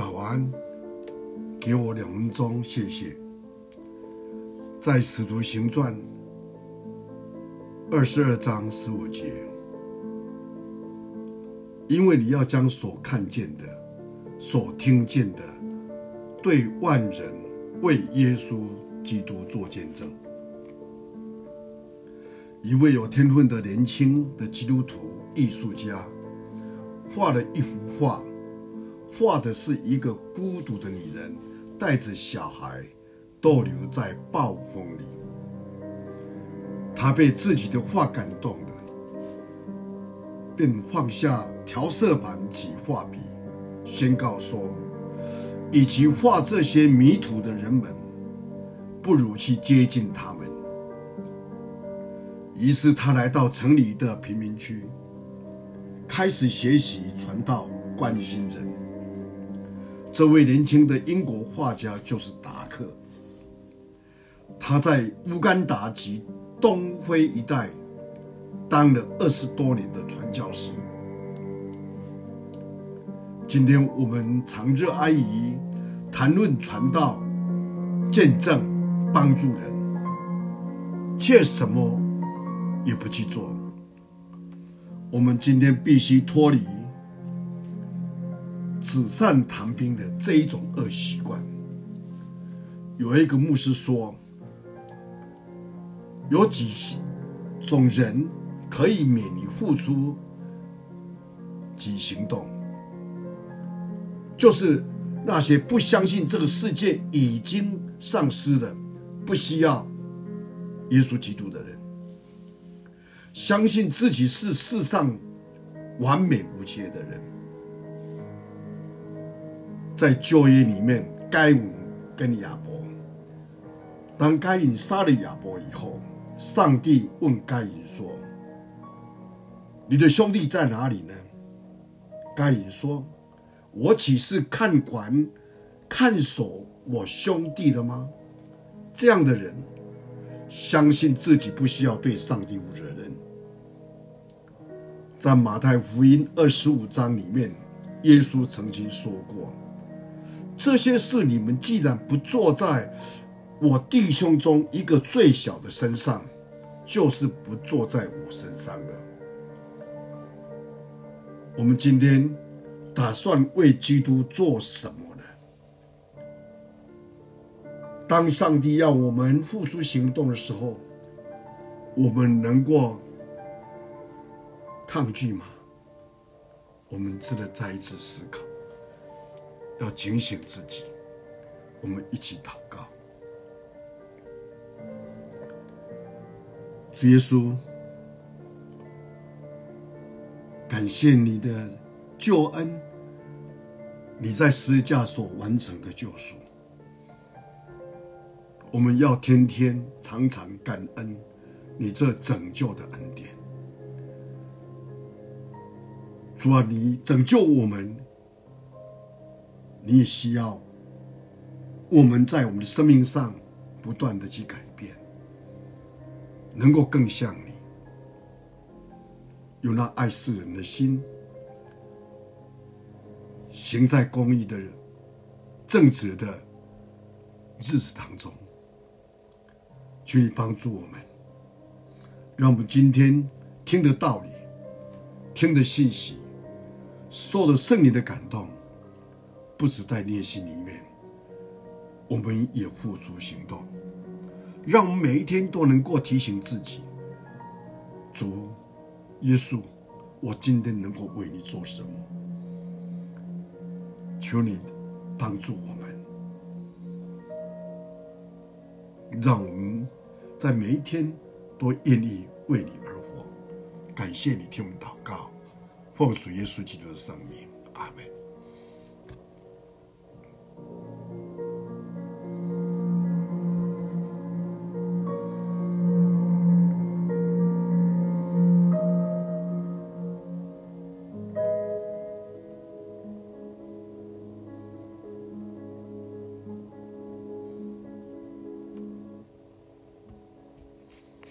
早安，给我两分钟，谢谢。在《使徒行传》二十二章十五节，因为你要将所看见的、所听见的，对万人为耶稣基督做见证。一位有天分的年轻的基督徒艺术家画了一幅画，画的是一个孤独的女人带着小孩逗留在暴风里。他被自己的画感动了，便放下调色板及画笔，宣告说：“与其画这些迷途的人们，不如去接近他们。”于是他来到城里的贫民区，开始学习传道、关心人。这位年轻的英国画家就是达克。他在乌干达及东非一带当了二十多年的传教士。今天我们常热阿姨谈论传道、见证、帮助人，却什么也不去做。我们今天必须脱离纸上谈兵的这一种恶习惯。有一个牧师说，有几种人可以免于付出及行动，就是那些不相信这个世界已经丧失了，不需要耶稣基督的人。相信自己是世上完美无缺的人，在旧约里面，该隐跟亚伯，当该隐杀了亚伯以后，上帝问该隐说：“你的兄弟在哪里呢？”该隐说：“我岂是看管、看守我兄弟的吗？”这样的人，相信自己不需要对上帝负责任。在马太福音二十五章里面，耶稣曾经说过：“这些事你们既然不做在我弟兄中一个最小的身上，就是不做在我身上了。”我们今天打算为基督做什么呢？当上帝要我们付出行动的时候，我们能够。抗拒吗？我们值得再一次思考，要警醒自己。我们一起祷告。主耶稣，感谢你的救恩，你在十字架所完成的救赎。我们要天天常常感恩你这拯救的恩典。主啊，你拯救我们，你也需要我们在我们的生命上不断的去改变，能够更像你，有那爱世人的心，行在公义的人正直的日子当中，求你帮助我们，让我们今天听的道理，听的信息。受了圣灵的感动，不止在练习里面，我们也付诸行动，让我们每一天都能够提醒自己：主耶稣，我今天能够为你做什么？求你帮助我们，让我们在每一天都愿意为你而活。感谢你听我们祷告。奉主耶稣基督的圣名，阿门。